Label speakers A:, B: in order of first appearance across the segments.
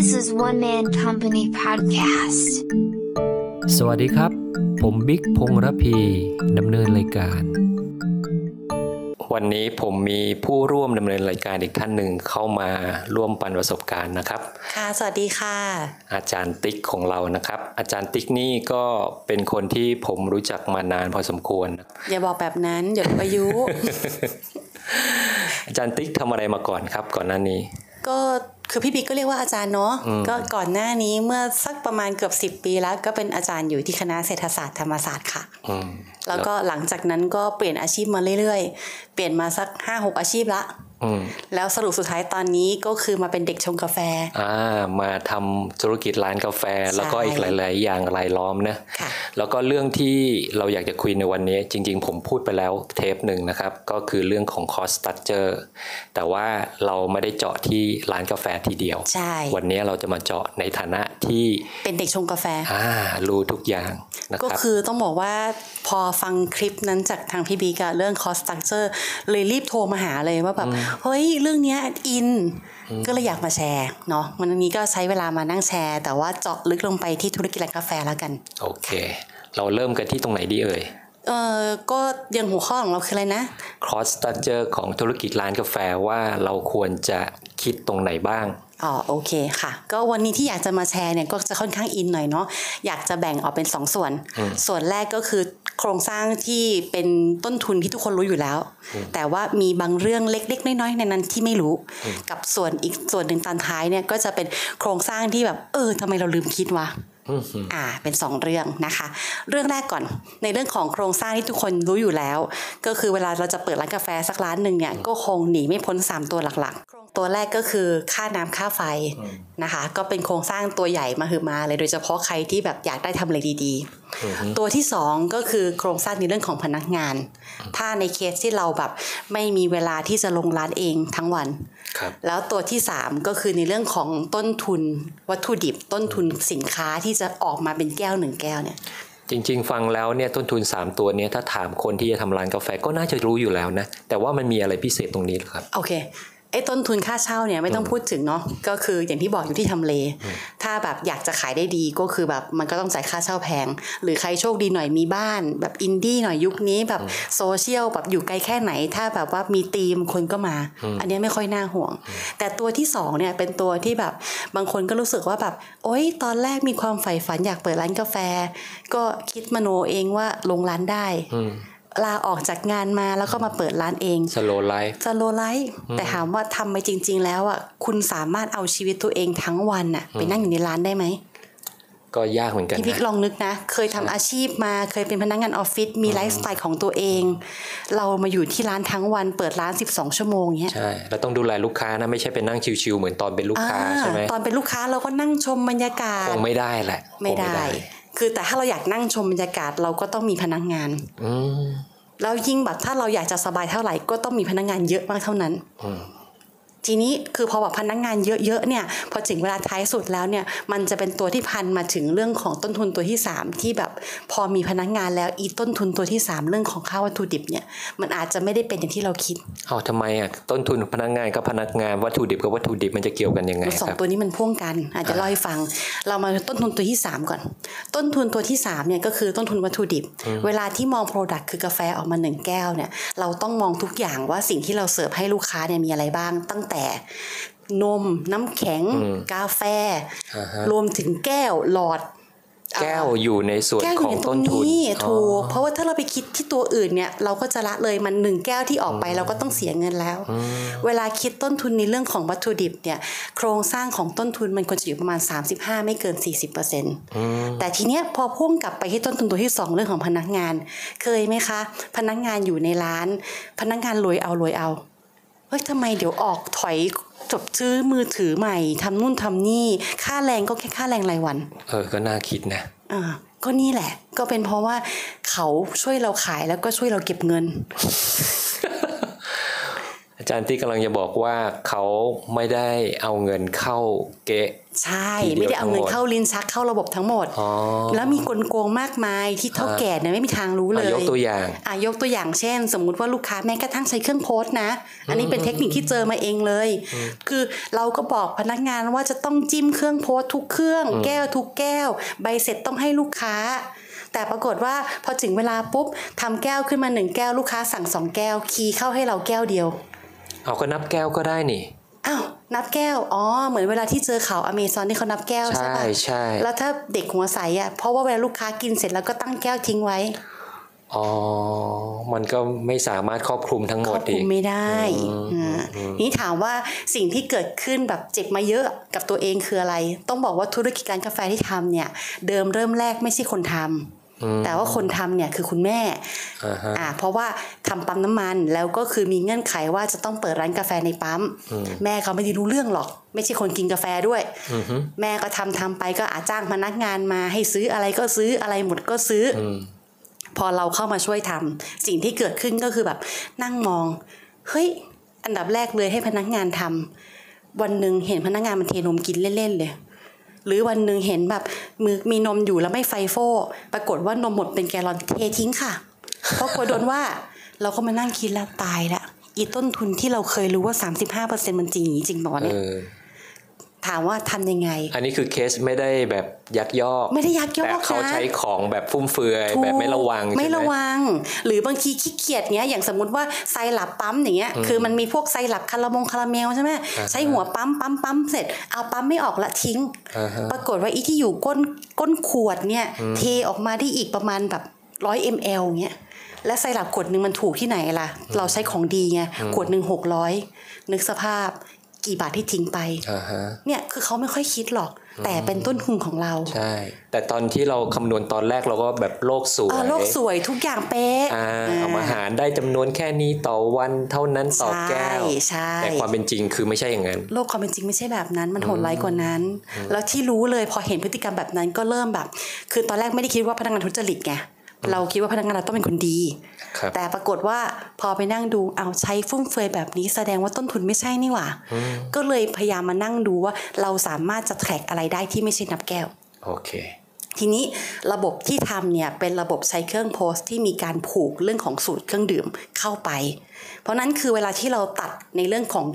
A: This is One Man Company Podcast.
B: สวัสดีครับ ผมบิ๊กพงษ์ระพีดำเนินรายการ วันนี้ผมมีผู้ร่วมดำเนินรายการอีกท่านหนึ่งเข้ามาร่วมปันประสบการณ์นะครับ
C: ค่ะ สวัสดีค่ะ
B: อาจารย์ติ๊กของเรานะครับ อาจารย์ติ๊กนี่ก็เป็นคนที่ผมรู้จักมานานพอสมควร
C: อย่าบอกแบบนั้น เดี๋ยวรู้อายุ
B: อาจารย์ติ๊กทำอะไรมาก่อนครับ ก่อนหน้านี้
C: ก็ คือพี่บิ๊กก็เรียกว่าอาจารย์เนาะก็ก่อนหน้านี้เมื่อสักประมาณเกือบ 10 ปีแล้ว ก็เป็นอาจารย์อยู่ที่คณะเศรษฐศาสตร์ธรรมศาสตร์ค่ะ
B: อืม
C: แล้วก็หลังจากนั้นก็เปลี่ยนอาชีพมาเรื่อยๆ เปลี่ยนมาสัก 5-6 อาชีพละ
B: อืม
C: แล้วสรุปสุดท้ายตอนนี้ก็คือมาเป็นเด็กชงกาแฟ
B: อ่า มาทำธุรกิจร้านกาแฟ แล้วก็อีกหลาย ๆ อย่างรายล้อมนะ
C: ค่ะ
B: แล้วก็เรื่องที่เราอยากจะคุยในวันนี้ จริง ๆ ผมพูดไปแล้วเทปหนึ่งนะครับ ก็คือเรื่องของ cost structure แต่ว่าเราไม่ได้เจาะที่ร้านกาแฟทีเดียว
C: ใช่
B: วันนี้เราจะมาเจาะในฐานะที่
C: เป็นเด็กชงกาแฟ
B: อ่า รู้ทุกอย่างนะ
C: ก็
B: ครับ
C: คือต้องบอกว่าพอฟังคลิปนั้นจากทางพี่บีกับเรื่อง cost structure เลยรีบโทรมาหาเลยว่าแบบเฮ้ยเรื่องเนี้ยอินก็เลยอยากมาแชร์เนาะวันนี้ก็ใช้เวลามานั่งแชร์ แต่ว่าเจาะลึกลงไปที่ธุรกิจร้านกาแฟแล้วกัน
B: โอเค เราเริ่มกันที่ตรงไหนดีเอ่ย
C: เออก็ยังหัวข้อของเราคืออะไรนะ
B: cost structure ของธุรกิจร้านกาแฟว่าเราควรจะคิดตรงไหนบ้าง
C: อ๋อโอเคค่ะ ก็วันนี้ที่อยากจะมาแชร์เนี่ยก็จะค่อนข้างอินหน่อยเนาะอยากจะแบ่งออกเป็นสองส่วน ส่วนแรกก็คือโครงสร้างที่เป็นต้นทุนที่ทุกคนรู้อยู่แล้ว แต่ว่ามีบางเรื่องเล็ก ๆ น้อยๆในนั้นที่ไม่รู้ กับส่วนอีกส่วนหนึ่งตอนท้ายเนี่ยก็จะเป็นโครงสร้างที่แบบเออทำไมเราลืมคิดวะ อ่าเป็นสองเรื่องนะคะ เรื่องแรกก่อนในเรื่องของโครงสร้างที่ทุกคนรู้อยู่แล้ว ก็คือเวลาเราจะเปิดร้านกาแฟสักร้านหนึ่งเนี่ยก็คงหนีไม่พ้น 3 ตัวหลักๆ ตัวแรกก็คือค่าน้ำค่าไฟนะคะ ก็เป็นโครงสร้างตัวใหญ่มาคือมาเลยโดยเฉพาะใครที่แบบอยากได้ทำอะไรดีๆ ตัวที่สองก็คือโครงสร้างในเรื่องของพนักงาน ถ้าในเคสที่เราแบบไม่มีเวลาที่จะลงร้านเองทั้งวัน
B: ครับ
C: แล้วตัวที่ 3 ก็คือในเรื่องของต้นทุนวัตถุดิบต้นทุนสินค้าที่จะออกมาเป็นแก้วหนึ่งแก้วเนี่ย
B: จริง ๆ ฟังแล้วเนี่ยต้นทุน 3 ตัวเนี้ยถ้าถามคนที่จะทำร้านกาแฟก็น่าจะรู้อยู่แล้วนะ แต่ว่ามันมีอะไรพิเศษตรงนี้เหรอครับ
C: โอเค ไอ้ต้นทุนค่าเช่าเนี่ยไม่ต้องพูดถึงเนาะก็คืออย่างที่บอกอยู่ที่ทำเล ถ้าแบบอยากจะขายได้ดีก็คือแบบมันก็ต้องจ่ายค่าเช่าแพง หรือใครโชคดีหน่อยมีบ้าน แบบอินดี้หน่อยยุคนี้แบบโซเชียลแบบอยู่ไกลแค่ไหน ถ้าแบบว่ามีธีมคนก็มา อันเนี้ยไม่ค่อยน่าห่วง แต่ตัวที่สองเนี่ยเป็นตัวที่แบบบางคนก็รู้สึกว่าแบบโอ๊ยตอนแรกมีความใฝ่ฝันอยากเปิดร้านกาแฟ ก็คิดมโนเองว่าลงร้านได้ ลาออกจากงานมาแล้วก็มาเปิดร้านเอง
B: slow life
C: สโลไลฟ์แต่ถามว่าทำไปจริง ๆ แล้วอะคุณสามารถเอาชีวิตตัวเองทั้งวันอะไปนั่งอยู่ในร้านได้ไหม
B: ก็ยากเหมือนกัน
C: พี่พิก
B: นะ
C: ลองนึกนะ เคยทำอาชีพมาเคยเป็นพนักงานออฟฟิศมีไลฟ์สไตล์ของตัวเอง เรามาอยู่ที่ร้านทั้งวันเปิดร้าน 12 ชั่วโมงเงี้ย
B: ใช่แล้วต้องดูแลลูกค้านะไม่ใช่ไปนั่งชิวๆเหมือนตอนเป็นลูกค้า
C: อ่า
B: ใช่ไหม
C: ตอนเป็นลูกค้าเราก็นั่งชมบรรยากาศ
B: คงไม่ได้แหละ
C: ไม่
B: คง
C: ได้ คือแต่ถ้าเราอยากนั่งชมบรรยากาศเราก็ต้องมีพนักงาน
B: อืม
C: แล้วยิ่งแบบถ้าเราอยากจะสบายเท่าไหร่ก็ต้องมีพนักงานเยอะมากเท่านั้น ทีนี้คือพอแบบพนักงานเยอะๆเนี่ยพอถึงเวลาท้ายสุดแล้วเนี่ยมันจะเป็นตัวที่พันมาถึงเรื่องของต้นทุนตัวที่ 3 ที่แบบพอมีพนักงานแล้วอีต้นทุนตัวที่ 3 เรื่องของค่าวัตถุดิบเนี่ยมันอาจจะไม่ได้เป็นอย่างที่เราคิด
B: เอาทำไมอะต้นทุนพนักงานกับพนักงานวัตถุดิบกับวัตถุดิบมันจะเกี่ยวกันยังไง
C: สอ
B: ค
C: ง
B: รับ
C: ตัวนี้มันพ่วงกัน อาจจะเล่าให้ฟัง เรามาต้นทุนตัวที่ 3 ก่อน ต้นทุนตัวที่3เนี่ยก็คือต้นทุนวัตถุดิบ เวลาที่มอง Product คือกาแฟออกมาหนึ่งแก้วเนี่ยเราต้องมองทุกอย่างว่าสิ่งที่เราเสิร์ฟให้ลูกค้าเนี่ยมีอะไรบ้างตั้งแต่นมน้ำแข็ง กาแฟ
B: อ่าฮะ
C: รวมถึงแก้วหลอด
B: แก้วอยู่ในส่วน
C: แก้วอ
B: ข
C: ยู่
B: อง
C: ในตร
B: ต้
C: ง
B: นทุน
C: นี้
B: อ๋อ
C: ถูกเพราะว่าถ้าเราไปคิดที่ตัวอื่นเนี่ยเราก็จะละเลยมันหนึ่งแก้วที่ออกไปเราก็ต้องเสียเงินแล้ว เวลาคิดต้นทุนในเรื่องของวัตถุดิบเนี่ยโครงสร้างของต้นทุนมันควรจะอยู่ประมาณ 35 ไม่เกิน 40%แต่ทีเนี้ยพอพุ่งกลับไปที่ต้นทุนตัวที่ 2 เรื่องของพนักงาน เคยไหมคะ พนักงานอยู่ในร้าน พนักงานรวยเอารวยเอา เฮ้ยทำไมเดี๋ยวออกถอยจบซื้อมือถือใหม่ทำนู่นทำนี่ ค่าแรงก็แค่ค่าแรงรายวัน
B: เออ ก็น่าคิดนะ
C: อ่าก็นี่แหละ ก็เป็นเพราะว่าเขาช่วยเราขายแล้วก็ช่วยเราเก็บเงิน
B: อาจารย์ที่กำลังจะบอกว่าเขาไม่ได้เอาเงินเข้าเกะ
C: ใช่
B: ทีเดียว
C: ไม่ได้เอาเงิน
B: ทั้งหมด
C: เข้าลิ้นชักเข้าระบบทั้งหมด
B: อ๋อ
C: แล้วมีกลโกงมากมายที่เท่า
B: ฮะ
C: แก่เนี่ยไม่มีทางรู้เล
B: อะ
C: ย
B: ยกตัวอย่าง
C: อะยกตัวอย่างเช่น สมมุติว่าลูกค้าแม้กระทั่งใช้เครื่องโพสต์นะ อันนี้เป็นเทคนิคที่เจอมาเองเลย คือเราก็บอกพนักงานว่าจะต้องจิ้มเครื่องโพสต์ทุกเครื่อง แก้วทุกแก้ว ใบเสร็จต้องให้ลูกค้าแต่ปรากฏว่าพอถึงเวลาปุ๊บทำแก้วขึ้นมาหนึ่งแก้วลูกค้าสั่งสองแก้ว คีย์เข้าให้เราแก้วเดียว
B: เอาก็นับแก้วก็ได้นี่
C: อ้าวนับแก้ว อ๋อ เหมือนเวลาที่เจอข่าวอเมซอนที่เขานับแก้วใช่
B: ใช่
C: ปะ
B: ใช่
C: แล้วถ้าเด็กหัวใสอะเพราะว่าเวลาลูกค้ากินเสร็จแล้วก็ตั้งแก้วทิ้งไว้
B: อ๋อ มันก็ไม่สามารถครอบคลุมทั้งห
C: ค
B: ม
C: ร
B: ด
C: อบค
B: อี
C: ลุ
B: ก
C: มไม่ได้อ่านี่ถามว่าสิ่งที่เกิดขึ้นแบบเจ็บมาเยอะกับตัวเองคืออะไร ต้องบอกว่าธุรกิจการกาแฟที่ทำเนี่ย เดิมเริ่มแรกไม่ใช่คนทำ แต่ว่าคนทำเนี่ยคือคุณแม่
B: อ่าฮะ
C: อ่าเพราะว่าทำปั๊มน้ำมันแล้วก็คือมีเงื่อนไขว่าจะต้องเปิดร้านกาแฟในปั๊ม แม่เขาไม่ได้รู้เรื่องหรอก ไม่ใช่คนกินกาแฟด้วย
B: อือฮึ
C: แม่ก็ทำทำไปก็อาจ้างพนักงานมาให้ซื้ออะไรก็ซื้ออะไรหมดก็ซื้ออ
B: อืม
C: พอเราเข้ามาช่วยทำสิ่งที่เกิดขึ้นก็คือแบบนั่งมอง เฮ้ย อันดับแรกเลยให้พนักงานทำวันหนึ่งเห็นพนักงานมันเทนมกินเล่นๆเลย หรือวันหนึ่งเห็นแบบมือมีนมอยู่แล้วไม่ไฟโฟ ปรากฏว่านมหมดเป็นแกลลอนเททิ้งค่ะ เพราะกลัวโดนว่าเราก็มานั่งคิดแล้วตายละอีต้นทุนที่เราเคยรู้ว่า 35%มันจริงอย่างจริงป่ะ
B: เอ
C: เนี่ย ถามว่าทำยังไง
B: อันนี้คือเคสไม่ได้แบบยักยอก
C: ไม่ได้ยักยอก
B: แต่เขา
C: นะ
B: ใช้ของแบบฟุ่มเฟือย
C: ถูก
B: แบบไม่ระวัง
C: ไม่
B: ใช่ห
C: ระวัง หรือบางทีขี้เกียจเนี้ย อย่างสมมติว่าไซรัปปั๊มอย่างเงี้ย คือมันมีพวกไซรัปคาราโมงคาราเมลใช่ไหมใช้หัวปั๊มปั๊มปั๊มเสร็จ เอาปั๊มไม่ออกละทิ้ง
B: อ่าฮะ
C: ปรากฏว่าอีที่อยู่ก้นก้นขวดเนี่ย เทออกมาที่อีกประมาณแบบร้อยมลเงี้ยและไซรัปขวดหนึ่งมันถูกที่ไหนล่ะ เราใช้ของดีไงขวดหนึ่งหกร้อยนึกสภาพ กี่บาทที่ทิ้งไป
B: อ่าฮะ
C: เนี่ยคือเขาไม่ค่อยคิดหรอก แต่เป็นต้นทุนของเรา
B: ใช่ แต่ตอนที่เราคำนวณตอนแรกเราก็แบบโลกสวย
C: เออโลกสวยทุกอย่างเป๊ะ
B: อ่าเอามาหารได้จำนวนแค่นี้ต่อวันเท่านั้นต่อแก้ว
C: ใช่ใช่
B: แต่ความเป็นจริงคือไม่ใช่อย่างนั้น
C: โลกความเป็นจริงไม่ใช่แบบนั้น มันโหดร้ายกว่านั้น แล้วที่รู้เลยพอเห็นพฤติกรรมแบบนั้นก็เริ่มแบบ คือตอนแรกไม่ได้คิดว่าพนักงานทุจริตไง เราคิดว่าพนักงานเราต้องเป็นคนดี
B: ครับ
C: แต่ปรากฏว่าพอไปนั่งดูเอาใช้ฟุ่มเฟือยแบบนี้แสดงว่าต้นทุนไม่ใช่นี่หว่า ก็เลยพยายามมานั่งดูว่าเราสามารถจะแทร็กอะไรได้ที่ไม่ใช่นับแก้ว
B: โอเค
C: ทีนี้ระบบที่ทำเนี่ยเป็นระบบใช้เครื่องโพสต์ที่มีการผูกเรื่องของสูตรเครื่องดื่มเข้าไป เพราะนั้นคือเวลาที่เราตัดในเรื่องของ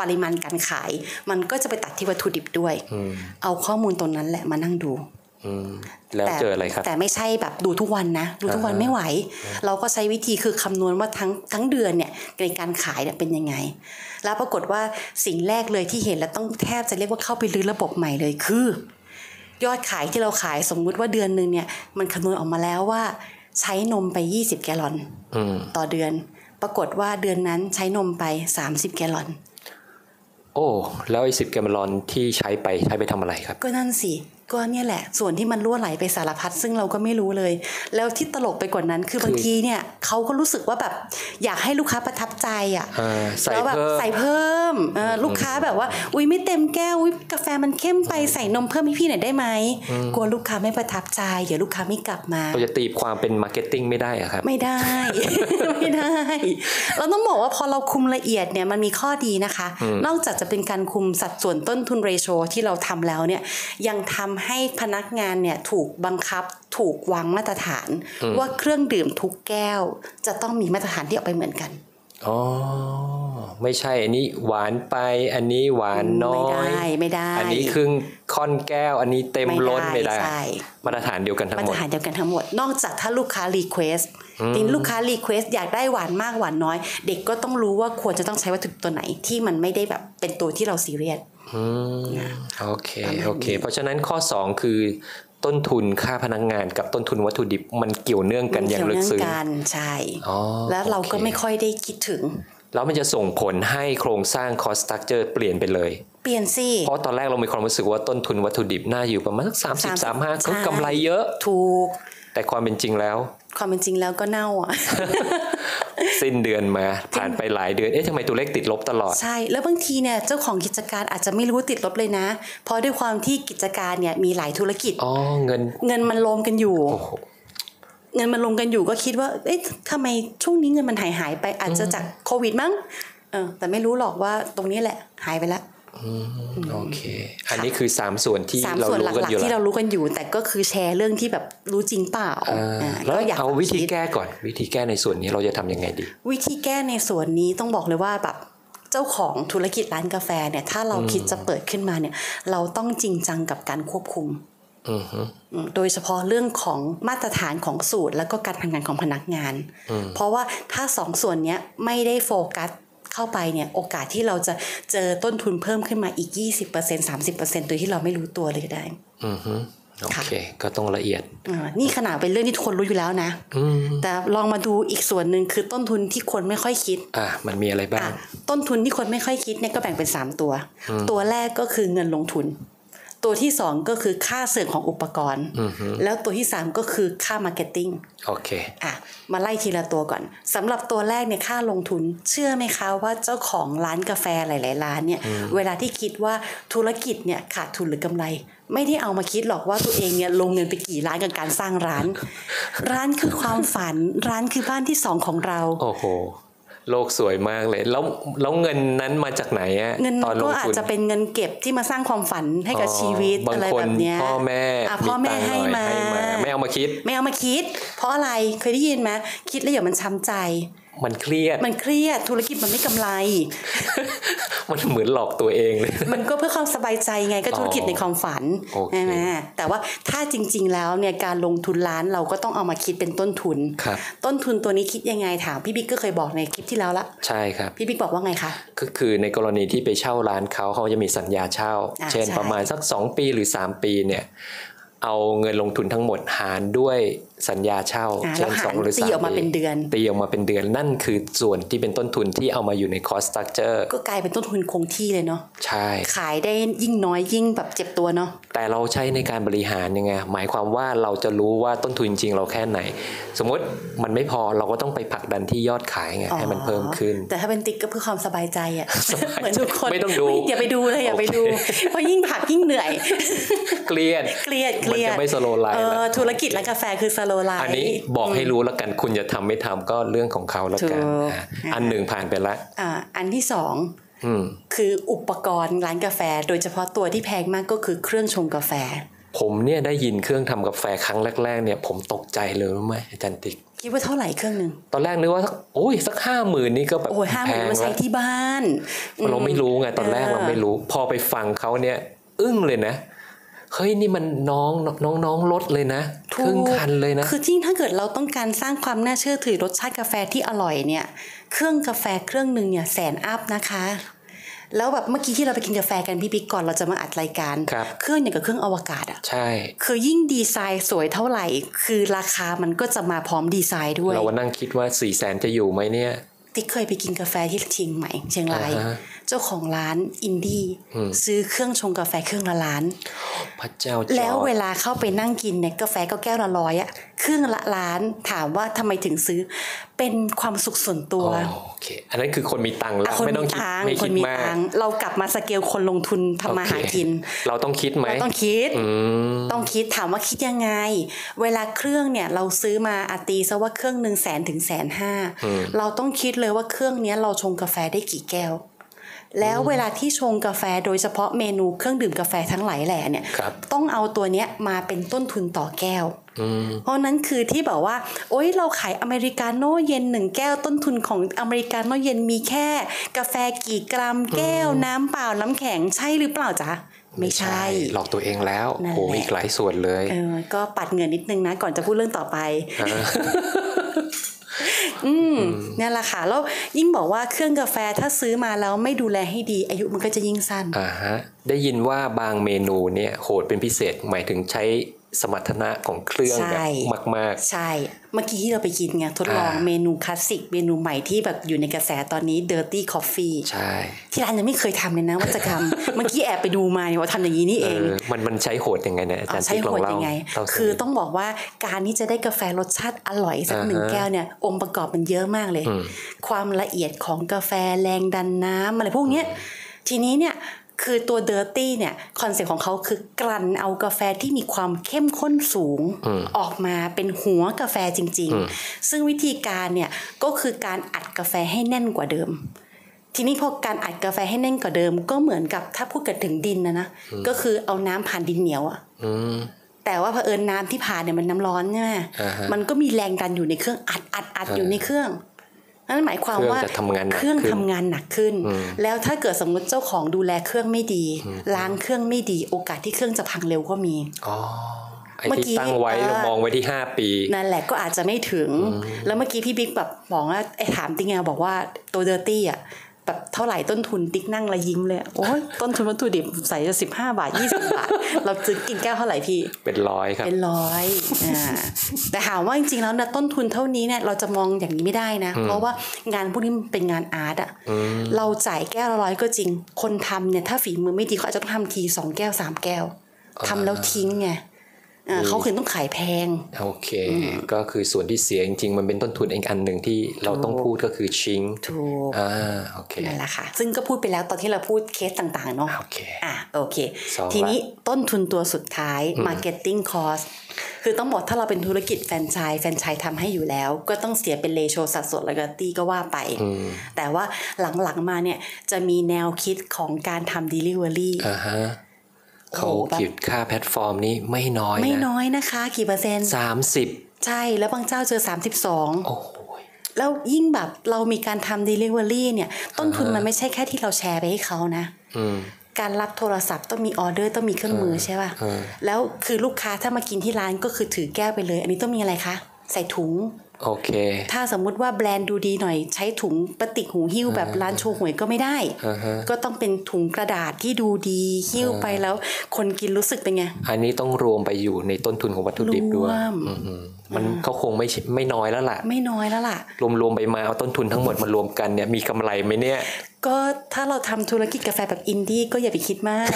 C: ปริมาณการขาย มันก็จะไปตัดที่วัตถุดิบด้วย
B: อืม
C: เอาข้อมูลตรงนั้นแหละมานั่งดู
B: อืม แล้ว
C: แต่
B: เจออะไรครับ
C: แต่ไม่ใช่แบบดูทุกวันนะ ดูทุกวัน
B: อ่าฮะ
C: ไม่ไหว เราก็ใช้วิธีคือคำนวณว่าทั้งทั้งเดือนเนี่ยในการขายเนี่ยเป็นยังไง แล้วปรากฏว่าสิ่งแรกเลยที่เห็นแล้วต้องแทบจะเรียกว่าเข้าไปรื้อระบบใหม่เลยคือ ยอดขายที่เราขายสมมุติว่าเดือนหนึ่งเนี่ย มันคำนวณออกมาแล้วว่า ใช้นมไป 20 แกลลอน
B: อืม
C: ต่อเดือน ปรากฏว่าเดือนนั้นใช้นมไป 30 แกลลอน
B: โอ้แล้วไอ้สิบแกมลอนที่ใช้ไปใช้ไปทำอะไรครับ
C: ก็นั่นสิ ก็เนี่ยแหละ ส่วนที่มันรั่วไหลไปสารพัดซึ่งเราก็ไม่รู้เลย แล้วที่ตลกไปกว่านั้นคือบางทีเนี่ยเขาก็รู้สึกว่าแบบอยากให้ลูกค้าประทับใจอะ
B: อ่าใส่
C: แล้วแบบ
B: เพิ่ม
C: ใส่เพิ่มเออลูกค้าแบบว่า อุ้ยไม่เต็มแก้วอุ้ยกาแฟมันเข้มไปใส่นมเพิ่มให้พี่หน่อยได้ไหมกลัวลูกค้าไม่ประทับใจเดี๋ยวลูกค้าไม่กลับมา
B: เราจะตีความเป็น marketing ไม่ได้อะครับ
C: ไม่ได้ ไม่ได้ เราต้องบอกว่าพอเราคุมละเอียดเนี่ยมันมีข้อดีนะคะ นอกจากจะเป็นการคุมสัดส่วนต้นทุน ratio ที่เราทำแล้วเนี่ยยังทำให้พนักงานเนี่ยถูกบังคับถูกวางมาตรฐาน ว่าเครื่องดื่มทุกแก้ว จะต้องมีมาตรฐานที่ออกไปเหมือนกัน
B: อ๋อ ไม่ใช่อันนี้หวานไป อันนี้หวานน้อย
C: ไม่ได้ไม่ได้
B: อันนี้ครึ่งค่อนแก้ว อันนี้เต็มล้นไม่ได้
C: ใช่
B: มาตรฐานเดียวกันทั้งห
C: มด
B: มาต
C: รฐานเดียวกันทั้งหมด นอกจากถ้าลูกค้า request ทีนี้ลูกค้า request อยากได้หวานมากหวานน้อย เด็กก็ต้องรู้ว่าควรจะต้องใช้วัตถุดิบตัวไหนที่มันไม่ได้แบบเป็นตัวที่เราซีเรียส
B: อืมโอเค
C: ประมาณนี้
B: โอเค เพราะฉะนั้นข้อ 2 คือ ต้นทุนค่าพนักงานกับต้นทุนวัตถุดิบมันเกี่ยวเนื่องกันอย่างลึกซึ้ง
C: เกี่วเนื่องกันใช่
B: อ๋อ
C: แล้วเราก็
B: โอเค
C: ไม่ค่อยได้คิดถึง
B: แล้วมันจะส่งผลให้โครงสร้าง cost structure เปลี่ยนไปเลย
C: เปลี่ยนสิ
B: เพราะตอนแรกเรามีความรู้สึกว่าต้นทุนวัตถุดิบน่าอยู่ประมาณสักสามสิบสามห้า
C: ใช่
B: ก็กำไรเยอะ
C: ถูก
B: แต่ความเป็นจริงแล้ว
C: ความเป็นจริงแล้วก็เน่าอะ
B: สิ้นเดือนมา ผ่านไปหลายเดือนเอ๊ะทำไมตัวเลขติดลบตลอด
C: ใช่แล้วบางทีเนี่ยเจ้าของกิจการอาจจะไม่รู้ว่าติดลบเลยนะ เพราะด้วยความที่กิจการเนี่ยมีหลายธุรกิจ
B: อ๋อเงิน
C: เงินมันรวมกันอยู่
B: โอ้โห
C: เงินมันลงกันอยู่ก็คิดว่า เอ๊ะทำไมช่วงนี้เงินมันหายหายไปอาจจะจากโควิดมั้ง เออ แต่ไม่รู้หรอกว่าตรงนี้แหละหายไปแล้ว
B: โอเค อันนี้คือสามส่วนที่
C: สาม
B: เรา
C: ส่วนห
B: รู้กัน
C: ลัก
B: อยู่
C: ๆที่
B: แล้
C: เรา
B: ว
C: รู้กันอยู่ แต่ก็คือแชร์เรื่องที่แบบรู้จริงเปล่า
B: อ่า
C: อ่า
B: แล้ว
C: ก็อยาก
B: เอาวิธี
C: คิด
B: แก้ก่อน วิธีแก้ในส่วนนี้เราจะทำยังไงดี
C: วิธีแก้ในส่วนนี้ต้องบอกเลยว่าแบบเจ้าของธุรกิจร้านกาแฟเนี่ยถ้าเราคิดจะเปิดขึ้นมาเนี่ย เราต้องจริงจังกับการควบคุม
B: อือฮึ
C: อืมโดยเฉพาะเรื่องของมาตรฐานของสูตร แล้วก็การทำงานของพนักงาน เพราะว่าถ้าสองส่วนเนี้ยไม่ได้โฟกัส เข้าไปเนี่ยโอกาสที่เราจะเจอต้นทุนเพิ่มขึ้นมาอีก 20% 30%โดยที่เราไม่รู้ตัวเลยก็ได้
B: อือฮึโอเคค่ะ ก็ต้องละเอียด
C: อ่านี่ขนาดเป็นเรื่องที่ทุกคนรู้อยู่แล้วนะ
B: อืม
C: แต่ลองมาดูอีกส่วนหนึ่งคือต้นทุนที่คนไม่ค่อยคิด
B: อะมันมีอะไรบ้าง
C: อะต้นทุนที่คนไม่ค่อยคิดเนี่ยก็แบ่งเป็น 3 ตัว ตัวแรกก็คือเงินลงทุน ตัวที่2ก็คือค่าเสื่อมของอุปกรณ์ แล้วตัวที่3ก็คือค่า marketing
B: โอเค
C: อะมาไล่ทีละตัวก่อนสำหรับตัวแรกเนี่ยค่าลงทุน เชื่อไหมคะว่าเจ้าของร้านกาแฟหลาย ๆ ร้านเนี่ยเวลาที่คิดว่าธุรกิจเนี่ยขาดทุนหรือกำไร ไม่ได้เอามาคิดหรอกว่าตัวเองเนี่ยลงเงินไปกี่ล้านกับการสร้างร้าน ร้านคือความฝันร้านคือบ้านที่สองของเรา
B: โอ้โห โลกสวยมากเลย แล้วแล้วเงินนั้นมาจากไหนอะ
C: เงิน
B: ตอนล
C: ก็
B: ง
C: อาจ
B: ทุน
C: จะเป็นเงินเก็บที่มาสร้างความฝันให้กับ
B: อ๋อ
C: ชีวิต
B: บาง
C: อะไร
B: คน
C: แบบเนี้ย
B: พ่อแม่
C: อะพ่อแม่
B: ตังค์
C: ให้
B: น่อย
C: มา
B: ไม่เอามาคิด
C: ไม่เอามาคิด เพราะอะไรเคยได้ยินไหมคิดแล้วเดี๋ยวมันช้ำใจ
B: มันเครียด
C: มันเครียดธุรกิจมันไม่กำไร
B: มันเหมือนหลอกตัวเองเลย
C: มันก็เพื่อความสบายใจไงก็ธุรกิจในความฝัน
B: โอเค
C: ใช่ไหมแต่ว่าถ้าจริง ๆ แล้วเนี่ยการลงทุนร้านเราก็ต้องเอามาคิดเป็นต้นทุน
B: ครับ
C: ต้นทุนตัวนี้คิดยังไงถามพี่บิ๊กก็เคยบอกในคลิปที่แล้วละ
B: ใช่ครับ
C: พี่บิ๊กบอกว่าไงคะ
B: ก็คือในกรณีที่ไปเช่าร้านเขาเขาจะมีสัญญาเช่า
C: อ่า
B: เช่น
C: ใช่
B: ประมาณสัก 2 ปีหรือ 3 ปีเนี่ย เอาเงินลงทุนทั้งหมดหารด้วยสัญญาเช่า
C: อ่า
B: เช่
C: แล้ว
B: น
C: หาร
B: สองหรือ
C: ตี
B: สาม
C: ออกมาเป็นเดือน
B: ตีออกมาเป็นเดือนนั่นคือส่วนที่เป็นต้นทุนที่เอามาอยู่ใน cost structure
C: ก็กลายเป็นต้นทุนคงที่เลยเนาะ
B: ใช่
C: ขายได้ยิ่งน้อยยิ่งแบบเจ็บตัวเนาะ
B: แต่เราใช้ในการบริหารยังไงหมายความว่าเราจะรู้ว่าต้นทุนจริงๆเราแค่ไหน สมมติมันไม่พอเราก็ต้องไปผลักดันที่ยอดขายไงให้มันเพิ่มขึ้น
C: แต่ถ้าเป็นติ๊กก็เพื่อความสบายใจอะเหมือนทุกคน
B: ไม่ต้องดู
C: อย่าไปดูเลยอย่าไป
B: โอเค
C: ดูเพราะยิ่งผักยิ่งเหนื่อย
B: เครียด
C: เครียดเค
B: มัน
C: รียด
B: จะไม่ slow life
C: เอ
B: แล้
C: อ
B: ว
C: ธุรกิจร้านกาแฟคือสโลไลฟ์
B: อันนี้บอกให้รู้แล้วกันคุณจะทำไม่ทำก็เรื่องของเขาแล้วกัน
C: ถูก
B: อะอันหนึ่งผ่านไปละ
C: อ่าอันที่สอง
B: อืม
C: คืออุปกรณ์ร้านกาแฟ โดยเฉพาะตัวที่แพงมากก็คือเครื่องชงกาแฟ
B: ผมเนี่ยได้ยินเครื่องทำกาแฟครั้งแรกๆเนี่ยผมตกใจเลยรู้ไหมอาจารย์ติ๊ก
C: คิดว่าเท่าไหร่เครื่องหนึ่ง
B: ตอนแรกนึกว่าสักโอ้ยสักห้าหมื่นนี่ก็แบบ
C: โอ้ยห้าห
B: แพ
C: มื่น
B: ง
C: มาใช้
B: แล้ว
C: ที่บ้าน
B: เราไม่รู้ไงตอนแรก
C: เออ
B: เราไม่รู้ พอไปฟังเขาเนี่ย อึ้งเลยนะ เฮ้ยนี่มันน้องน้องน้องรถเลยนะครึ่งคันเลยนะ
C: คือจริงถ้าเกิดเราต้องการสร้างความน่าเชื่อถือรสชาติกาแฟที่อร่อยเนี่ย เครื่องกาแฟเครื่องหนึ่งเนี่ยแสนอัพนะคะ แล้วแบบเมื่อกี้ที่เราไปกินกาแฟกันพี่บิ๊กก่อนเราจะมาอัดรายการ
B: ครับ
C: เครื่องอย่างกับเครื่องอวกาศอะ
B: ใช่
C: คือยิ่งดีไซน์สวยเท่าไหร่ คือราคามันก็จะมาพร้อมดีไซน์ด้วย
B: เราว่านั่งคิดว่าสี่แสนจะอยู่ไหมเนี่ย
C: ติ๊กเคยไปกินกาแฟที่เชียงใหม่เชียงราย
B: อ่าฮะ
C: เจ้าของร้านอินดี้
B: อืม
C: ซื้อเครื่องชงกาแฟเครื่องละล้าน
B: พระเจ้าจอร์จ
C: แล้วเวลาเข้าไปนั่งกินเนี่ยกาแฟก็แก้วละร้อยอะเครื่องละล้านถามว่าทำไมถึงซื้อ เป็นความสุขส่วนตัว
B: อ๋อโอเคอันนั้นคือคนมีตังค์แล้ว
C: อะคนมีตังค์
B: ไม่ต้องคิด คนมี
C: ตังค์
B: ไม่
C: คิ
B: ด
C: มา
B: ก
C: เรากลับมาสเกลคนลงทุนทำมาหากิน
B: โอเค เราต้องคิดไหม
C: เราต้องคิด
B: อืม
C: ต้องคิดถามว่าคิดยังไง เวลาเครื่องเนี่ยเราซื้อมาอาตีซะว่าเครื่องหนึ่งแสนถึงแสนห้า
B: อืม
C: เราต้องคิดเลยว่าเครื่องเนี้ยเราชงกาแฟได้กี่แก้ว แล้วเวลาที่ชงกาแฟโดยเฉพาะเมนูเครื่องดื่มกาแฟทั้งหลายแหล่เนี่ย
B: ครับ
C: ต้องเอาตัวเนี้ยมาเป็นต้นทุนต่อแก้ว
B: อืม
C: เพราะนั้นคือที่แบบว่า โอ๊ยเราขายอเมริกาโน่เย็นหนึ่งแก้วต้นทุนของอเมริกาโน่เย็นมีแค่ กาแฟกี่กรัมแก้วน้ำเปล่าน้ำแข็งใช่หรือเปล่าจ๊ะไม่ใช่
B: หลอกตัวเองแล้ว
C: นั่น
B: โห
C: แหละ
B: มีอีกหลายส่วนเลย
C: เออก็ปัดเหงื่อนิดนึงนะ ก่อนจะพูดเรื่องต่อไป
B: อ่า
C: อืมเนี่ยแหละค่ะแล้วยิ่งบอกว่าเครื่องกาแฟถ้าซื้อมาแล้วไม่ดูแลให้ดี อายุมันก็จะยิ่งสั้น
B: อ่าฮะได้ยินว่าบางเมนูเนี่ยโหดเป็นพิเศษหมายถึงใช้ สมรรถนะของเครื่อง
C: ใช่
B: แบบมาก
C: ใช่ เมื่อกี้ที่เราไปกินไงทดลอง
B: อ่า
C: เมนูคลาสสิกเมนูใหม่ที่แบบอยู่ในกระแสตอนนี้ Dirty Coffee
B: ๆใช่
C: ที่ร้านยังไม่เคยทำเลยนะวัตกรรม เมื่อกี้แอบไปดูมาเนี่ยว่าทำอย่างนี้นี่
B: เอ
C: เอง
B: อมันมันใช้โหดยังไงเนี่ยอาจารย์
C: ใช้
B: ติ๊กล
C: โห
B: อง
C: ด
B: เล่า
C: ยังไง
B: เล่าสัก
C: คือ
B: นิด
C: ต้องบอกว่าการที่จะได้กาแฟรสชาติอร่อยสัก
B: อ่าฮะ
C: หนึ่งแก้วเนี่ยองค์ประกอบมันเยอะมากเลย
B: อืม
C: ความละเอียดของกาแฟแรงดันน้ำอะไรพวกเนี้ยทีนี้เนี่ย คือตัวเดอร์ตี้เนี่ยคอนเซ็ปต์ของเขาคือกลั่นเอากาแฟที่มีความเข้มข้นสูง
B: อืม
C: ออกมาเป็นหัวกาแฟจริง
B: อืม
C: ๆซึ่งวิธีการเนี่ยก็คือการอัดกาแฟให้แน่นกว่าเดิม ทีนี้พอการอัดกาแฟให้แน่นกว่าเดิม ก็เหมือนกับถ้าพูดกันถึงดินนะนะก็คือเอาน้ำผ่านดินเหนียวอะ
B: อืม
C: แต่ว่าเผอิญน้ำที่ผ่านเนี่ยมันน้ำร้อนใช่ไหม
B: อ่าฮะ
C: มันก็มีแรงดันอยู่ในเครื่องอัดอัดอัดอยู่ในเครื่อง นั่นหมายความว่า
B: เครื่องจะทำงานหนัก
C: เครื่อง
B: ขึ้น
C: ทำงานหนักขึ้น
B: อืม
C: แล้วถ้าเกิดสมมติเจ้าของดูแลเครื่องไม่ดี ล้างเครื่องไม่ดี โอกาสที่เครื่องจะพังเร็วก็มี
B: อ๋อไอ้
C: เมื่อ
B: ที่
C: กี้
B: ตั้งไว้
C: เอ่อ
B: เรามองไว้ที่ห้าปี
C: นั่นแหละก็อาจจะไม่ถึง แล้วเมื่อกี้พี่บิ๊กแบบบอกว่าไอ้ถามติ๊กไงบอกว่าตัวเดอร์ตี้อะ แบบเท่าไหร่ต้นทุนติ๊กนั่งและยิ้มเลย โอ้ยต้นทุนวัตถุดิบใส่จะสิบห้าบาทยี่สิบาท เราซื้อกินแก้วเท่าไหร่พี่
B: เป็นร้อยครับ
C: เป็นร้อยอ่าแต่ถามว่าจริงๆแล้วนะต้นทุนเท่านี้เนี่ยเราจะมองอย่างนี้ไม่ได้นะ เพราะว่างานพวกนี้มันเป็นงานอาร์ตอะเราจ่ายแก้วละร้อยก็จริง คนทำเนี่ยถ้าฝีมือไม่ดีเขาอาจจะต้องทำทีสองแก้วสามแก้วทำแล้วทิ้งไงอ่า เขาคือต้องขายแพง
B: โอเค ก็คือส่วนที่เสียจริงๆ มันเป็นต้นทุนอีกอันหนึ่งที่เราต้องพูดก็คือชิง
C: ถูก
B: อ่าโอเค
C: นั่นแหละค่ะ ซึ่งก็พูดไปแล้วตอนที่เราพูดเคสต่างๆเนาะ
B: โอเค
C: อะโอเค
B: สองละ
C: ทีนี้ต้นทุนตัวสุดท้าย marketing cost คือต้องบอกถ้าเราเป็นธุรกิจแฟรนไชส์แฟรนไชส์ทำให้อยู่แล้ว ก็ต้องเสียเป็นเลโชสัดส่วนแล้วก็ตีก็ว่าไป แต่ว่าหลังๆมาเนี่ยจะมีแนวคิดของการทำ delivery
B: อ่าฮะ
C: โอ้
B: เขา
C: โหแบบ
B: คิดค่าแพลตฟอร์มนี้ไม่น้อย
C: ไม่
B: นะ
C: น้อยนะคะ กี่เปอร์เซ็นต์
B: สามสิบ
C: ใช่แล้วบางเจ้าเจอ32
B: โอ้โห
C: แล้วยิ่งแบบเรามีการทำ delivery เนี่ย ต้นทุนมันไม่ใช่แค่ที่เราแชร์ไปให้เขานะ
B: อืม
C: การรับโทรศัพท์ต้องมีออเดอร์ต้องมีเครื่องมือใช่ป่ะ
B: เออ
C: แล้วคือลูกค้าถ้ามากินที่ร้านก็คือถือแก้วไปเลย อันนี้ต้องมีอะไรคะ ใส่ถุง
B: โอเค
C: ถ้าสมมุติว่าแบรนด์ดูดีหน่อย ใช้ถุงปฏิกหูหิ้วแบบร้านโชว์หวยก็ไม่ได้
B: อ่าฮะ
C: ก็ต้องเป็นถุงกระดาษที่ดูดีหิ้วไปแล้ว คนกินรู้สึกเป็นไง
B: อันนี้ต้องรวมไปอยู่ในต้นทุนของวัตถุดิบด้วย
C: รวม
B: อืมๆมันก็คงไม่ใช่ไม่น้อยแล้วล่ะ
C: ไม่น้อยแล้วล่ะ
B: รวมๆไปมาเอาต้นทุนทั้งหมดมารวมกันเนี่ยมีกำไรไหมเนี่ย
C: ก็ถ้าเราทำธุรกิจกาแฟแบบอินดี้ก็อย่าไปคิดมาก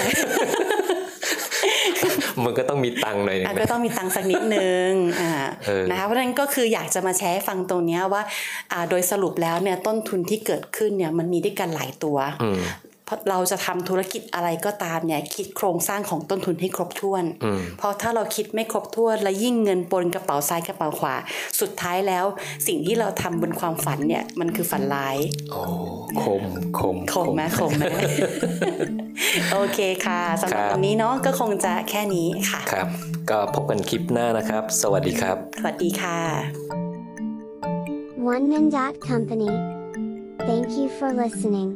B: มันก็ต้องมีตังค์หน่อยหนึง
C: อะ
B: นะ
C: ก็ต้องมีตังค์สักนิดนึงอ่า
B: เออ
C: นะคะเพราะฉะนั้นก็คืออยากจะมาแชร์ให้ฟังตรงเนี้ยว่าอ่าโดยสรุปแล้วเนี่ยต้นทุนที่เกิดขึ้นเนี่ยมันมีด้วยกันหลายตัว
B: อืม
C: เพราะเราจะทำธุรกิจอะไรก็ตามเนี่ยคิดโครงสร้างของต้นทุนให้ครบถ้วน
B: อืม
C: เพราะถ้าเราคิดไม่ครบถ้วน และยิ่งเงินปนกระเป๋าซ้ายกระเป๋าขวา สุดท้ายแล้ว สิ่งที่เราทำบนความฝันเนี่ยมันคือฝันร้าย
B: โอ้คมคม
C: คมไหมคมไหมโอเคค่ะสำหรับ
B: ครับ
C: วันนี้เนาะก็คงจะแค่นี้ค่ะ
B: ครับ ก็พบกันคลิปหน้านะครับ สวัสดีครับ
C: สวัสดีค่ะ
A: One Man Dot Company. Thank you for listening.